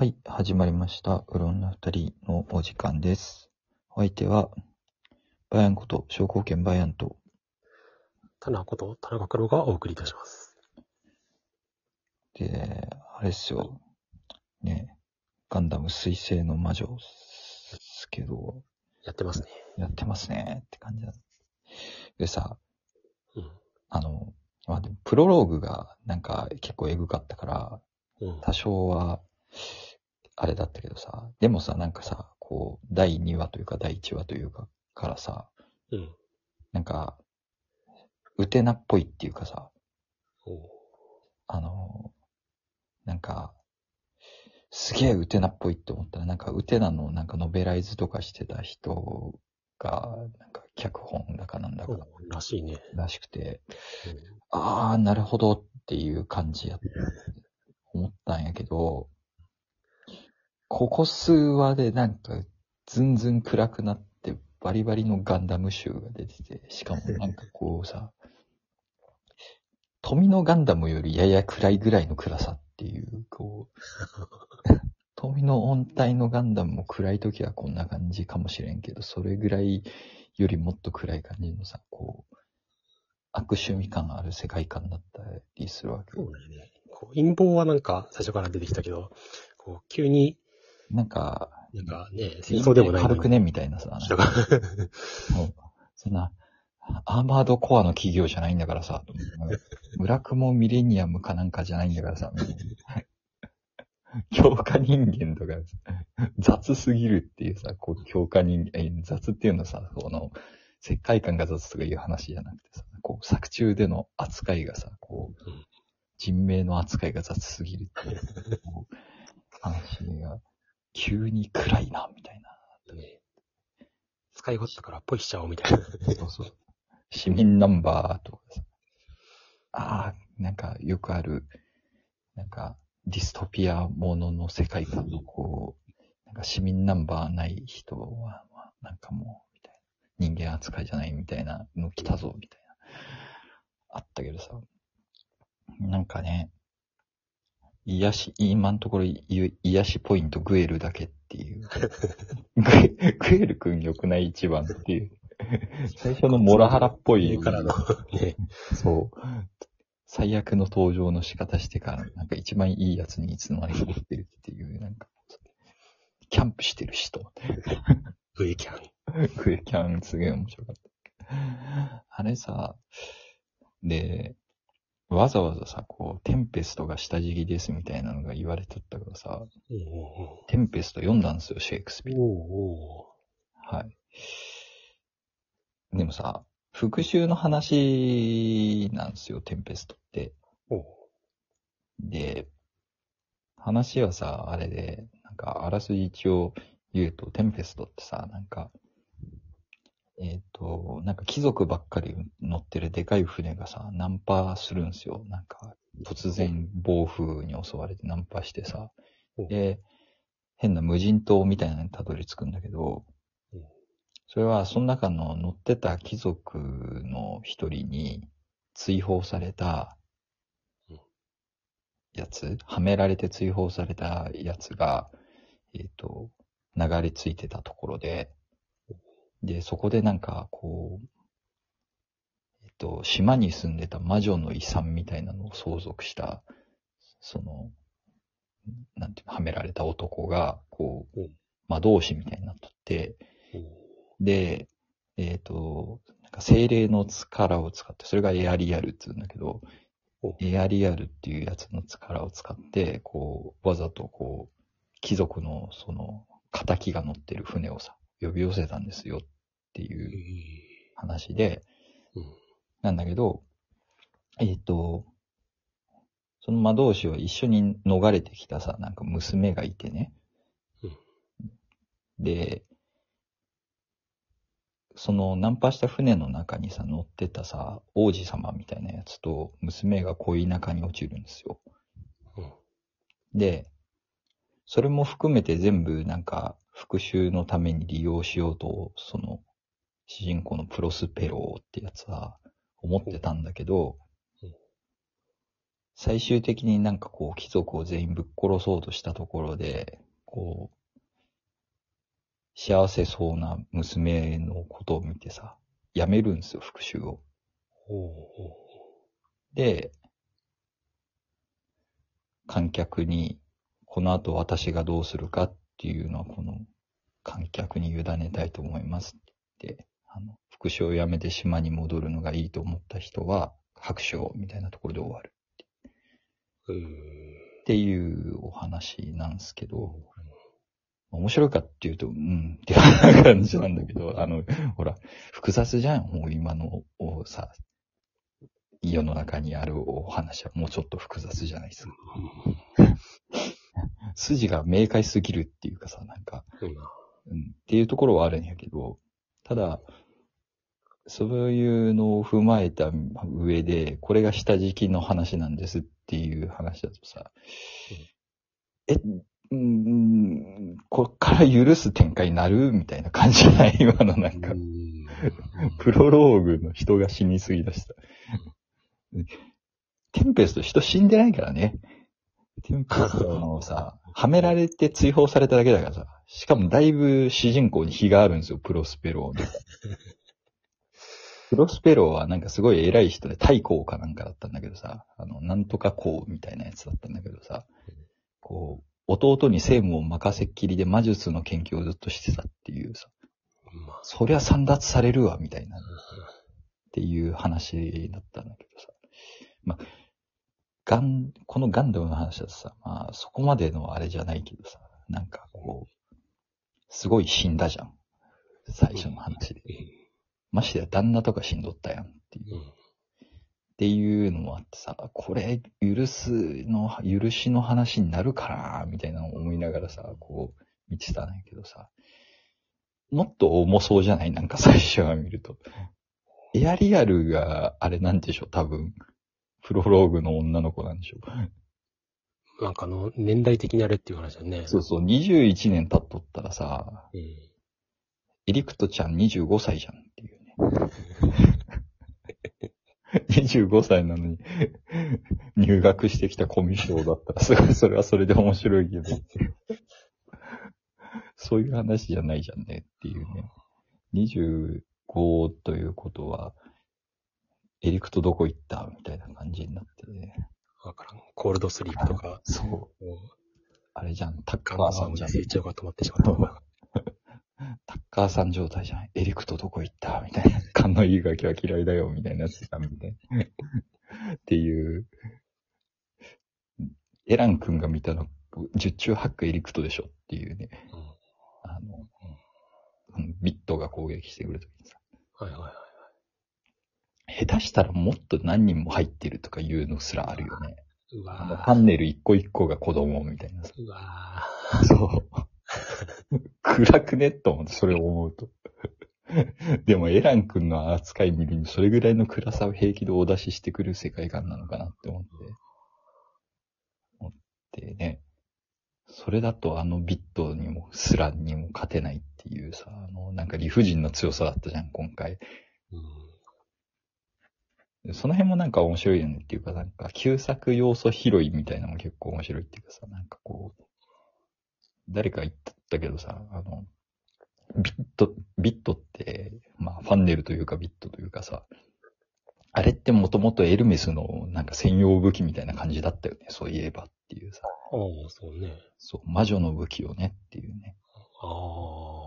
はい、始まりました。うろんな二人のお時間です。お相手は、バヤンこと、商工券バヤンと、田中こと田中黒がお送りいたします。で、あれっすよ。ね、ガンダム水星の魔女ですけど、やってますね。やってますねって感じだ。でさ、うん。あの、まあ、プロローグがなんか結構エグかったから、うん。多少は、あれだったけどさ、でもさ、なんかさ、こう、第2話というか第1話というか、からさ、うん。なんか、ウテナっぽいっていうかさ、おうあの、なんか、すげえウテナっぽいって思ったら、なんかウテナのなんかノベライズとかしてた人が、なんか脚本だかなんだかうんらしいね。らしくて、うんあー、なるほどっていう感じや思ったんやけど、ここ数話でなんか、ずんずん暗くなって、バリバリのガンダム集が出てて、しかもなんかこうさ、富のガンダムよりやや暗いぐらいの暗さっていう、こう、富の音体のガンダムも暗い時はこんな感じかもしれんけど、それぐらいよりもっと暗い感じのさ、こう、悪趣味感ある世界観だったりするわけよ。そうだよね。こう陰謀はなんか最初から出てきたけど、こう急になんか、なんかね、戦争でもない軽くねみたいなさ、そんな、アーマードコアの企業じゃないんだからさ、村雲ミレニアムかなんかじゃないんだからさ、強化人間とか雑すぎるっていうさ、こう強化人間、え雑っていうのはさ、その、世界観が雑とかいう話じゃなくてさ、こう作中での扱いがさ、こううん、人命の扱いが雑すぎるっていう話が急に暗いな、みたいな。ね使い終わったからポイしちゃおうみたいな。そうそう。市民ナンバーとかさ。ああ、なんかよくある、なんかディストピアものの世界観のこう、なんか市民ナンバーない人は、まあなんかもう、みたいな。人間扱いじゃないみたいなの来たぞ、みたいな。あったけどさ。なんかね、癒し、今のところい癒しポイントグエルだけっていう。グ エグエルくん良くない一番っていう。最初のモラハラっぽい。上からの、ね、そう。最悪の登場の仕方してから、なんか一番いいやつにいつの間にかなってるっていう、なんか、キャンプしてる人。グエキャン。クエキャンすげえ面白かった。あれさ、で、わざわざさ、こう、テンペストが下敷きですみたいなのが言われとったからさ、おテンペスト読んだんですよ、シェイクスピア。おおはい。でもさ、復讐の話なんですよ、テンペストって。おで、話はさ、あれで、なんか、あらすじ一応言うと、テンペストってさ、なんか、えっ、と、なんか貴族ばっかり乗ってるでかい船がさ、ナンパするんすよ。なんか、突然暴風に襲われてナンパしてさお。で、変な無人島みたいなのにたどり着くんだけどうん、それはその中の乗ってた貴族の一人に追放されたうんやつ、はめられて追放されたやつが、えっ、と、流れ着いてたところで、で、そこでなんか、こう、えっと、島に住んでた魔女の遺産みたいなのを相続した、その、なんていうの、はめられた男が、こううん、魔導士みたいになっとって、おで、えっ、と、なんか精霊の力を使って、それがエアリアルって言うんだけどお、エアリアルっていうやつの力を使って、こう、わざとこう、貴族のその、仇が乗ってる船をさ、呼び寄せたんですよっていう話で、うん。なんだけど、えっ、と、その魔導士は一緒に逃れてきたさ、なんか娘がいてね。うん。で、そのナンパした船の中にさ、乗ってたさ、王子様みたいなやつと娘が恋仲に落ちるんですよ。うん。で、それも含めて全部なんか復讐のために利用しようと、その主人公のプロスペローってやつは思ってたんだけどう。ん、最終的になんかこう、貴族を全員ぶっ殺そうとしたところで、こう、幸せそうな娘のことを見てさ、やめるんですよ、復讐を。で、観客に、この後私がどうするかっていうのは、この観客に委ねたいと思いますってあの、復讐をやめて島に戻るのがいいと思った人は、拍手をみたいなところで終わるほう。へっていうお話なんですけど、面白いかっていうと、うん、っていう感じなんだけど、あの、ほら、複雑じゃん、もう今の、おさ、世の中にあるお話はもうちょっと複雑じゃないですか。筋が明快すぎるっていうかさ、なんか、うん。っていうところはあるんやけど、ただ、そういうのを踏まえた上で、これが下敷きの話なんですっていう話だとさ、え、うん、こっから許す展開になるみたいな感じじゃない？今のなんか。う、ん。プロローグの人が死にすぎだした。テンペスト人死んでないからね。テンペストのさ、はめられて追放されただけだからさ。しかもだいぶ主人公に非があるんですよ、プロスペローの。プロスペローはなんかすごい偉い人で、太閤かなんかだったんだけどさ、あの、なんとか公みたいなやつだったんだけどさ、こう、弟に政務を任せっきりで魔術の研究をずっとしてたっていうさ、まあ、そりゃ散奪されるわ、みたいな。っていう話だったんだけどさ。まあ、ガン、このガンダムの話だとさ、まあ、そこまでのあれじゃないけどさ、なんかこう、すごい死んだじゃん。最初の話で。ましてや旦那とか死んどったやんっていう。うん。っていうのもあってさ、これ、許すの、許しの話になるかなみたいなのを思いながらさ、こう、見てたんやけどさ、もっと重そうじゃない？なんか最初は見ると。エアリアルが、あれなんでしょう多分。プロローグの女の子なんでしょうなんかあの、年代的にあれっていう話だね。そうそう、21年経っとったらさ、うん。エリクトちゃん25歳じゃんっていうね。25歳なのに、入学してきたコミュ障だったら、すごい、それはそれで面白いけど、そういう話じゃないじゃんねっていうね。25ということは、エリクトどこ行った？みたいな感じになってね。わからん。コールドスリープとか、そう。あれじゃん、タッカーさんじゃん。成長が止まってしまった。タッカーさん状態じゃん。エリクトどこ行った？みたいな。勘のいいガキは嫌いだよ、みたいなやつだ、みたいな。っていう。エラン君が見たの、十中八九エリクトでしょっていうね。あの、うんビットが攻撃してくるときにさ。はいはいはい。下手したらもっと何人も入ってるとかいうのすらあるよね。うあの、わパンネル一個一個が子供みたいなさ。ーうわそう。暗くねと思って、それを思うと。でも、エラン君の扱い見るに、それぐらいの暗さを平気でお出ししてくる世界観なのかなって思って。思ってね。それだとあのビットにも、スランにも勝てないっていうさ、あの、なんか理不尽な強さだったじゃん、今回。ーうんその辺もなんか面白いよねっていうか、なんか、旧作要素拾いみたいなのも結構面白いっていうかさ、なんかこう、誰か言ったけどさ、あの、ビット、ビットって、まあ、ファンネルというかビットというかさ、あれってもともとエルメスのなんか専用武器みたいな感じだったよね、そういえばっていうさ、ああ、そうね。そう、魔女の武器をねっていうね、ああ。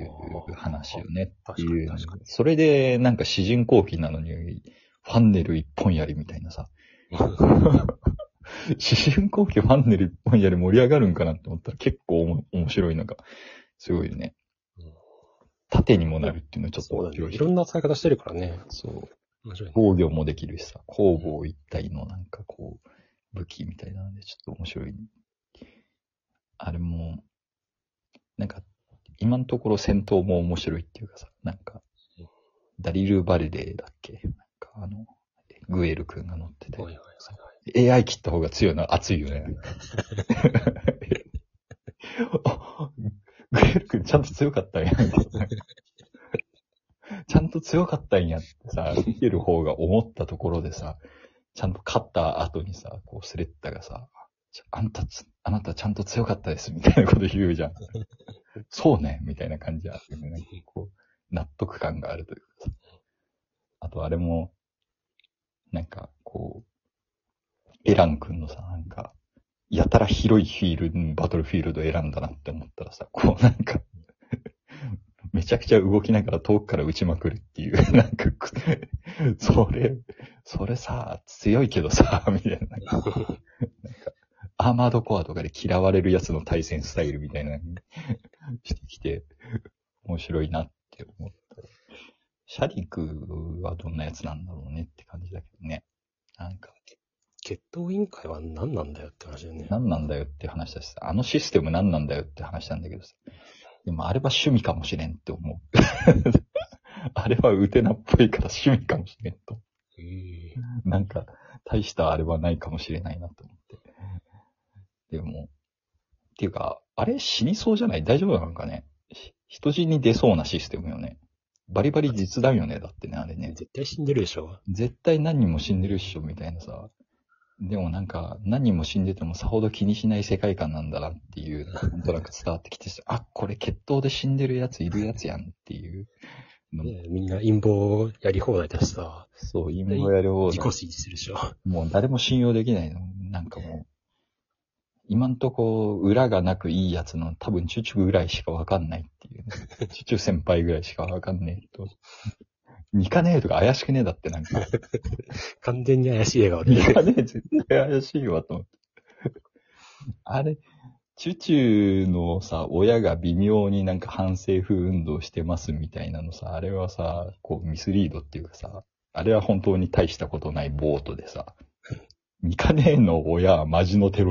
いう話よねっていう。それでなんか主人公機なのに、ファンネル一本やりみたいなさ、主人公機ファンネル一本やり盛り上がるんかなって思ったら結構おも面白いのが、すごいよね。縦にもなるっていうのはちょっと。面白いいろんな使い方してるからね。そう。面白いね。防御もできるしさ、攻防一体のなんかこう、武器みたいなのでちょっと面白い。あれも、なんか、今のところ戦闘も面白いっていうかさ、なんか、ダリル・バルデーだっけ？あの、グエル君が乗ってて、はいはいはいはい。AI 切った方が強いのは熱いよね。あグエル君ちゃんと強かったんや。ちゃんと強かったんやってさ、見てる方が思ったところでさ、ちゃんと勝った後にさ、こうスレッタがさ、あんたつ、あなたちゃんと強かったです、みたいなこと言うじゃん。そうね、みたいな感じであってね、こう、納得感があるというかさ。あとあれも、なんか、こう、エラン君のさ、なんか、やたら広いフィールド、バトルフィールド選んだなって思ったらさ、こうなんか、めちゃくちゃ動きながら遠くから撃ちまくるっていう、なんか、それ、それさ、強いけどさ、みたいな。なんか、アーマードコアとかで嫌われるやつの対戦スタイルみたいな、してきて、面白いなって。シャリクはどんなやつなんだろうねって感じだけどね。なんか、決闘委員会は何なんだよって話だよね。何なんだよって話だしさ、あのシステム何なんだよって話なんだけどさ。でもあれは趣味かもしれんって思う。あれはウテナっぽいから趣味かもしれんと。なんか、大したあれはないかもしれないなと思って。でも、っていうか、あれ死にそうじゃない？大丈夫なのかね？ひ人死に出そうなシステムよね。バリバリ実弾よね、だってね、あれね。絶対死んでるでしょ。絶対何人も死んでるっしょ、みたいなさ。でもなんか、何人も死んでてもさほど気にしない世界観なんだなっていう、なんとなく伝わってきてさ、あ、これ決闘で死んでるやついるやつやんっていうみんな陰謀やり放題だしさ、そう、陰謀やる方自己死するでしょ。もう誰も信用できないの。なんかもう、今んとこ裏がなくいいやつの多分チュチュぐらいしかわかんないっていう、ね。チュチュ先輩ぐらいしかわかんねえと。ニカねえとか怪しくねえだってなんか。完全に怪しい笑顔で。ニカねえ絶対怪しいわと思って。あれ、チュチュのさ、親が微妙になんか反政府運動してますみたいなのさ、あれはさ、こうミスリードっていうかさ、あれは本当に大したことないボートでさ、ニカねえの親はマジのテロ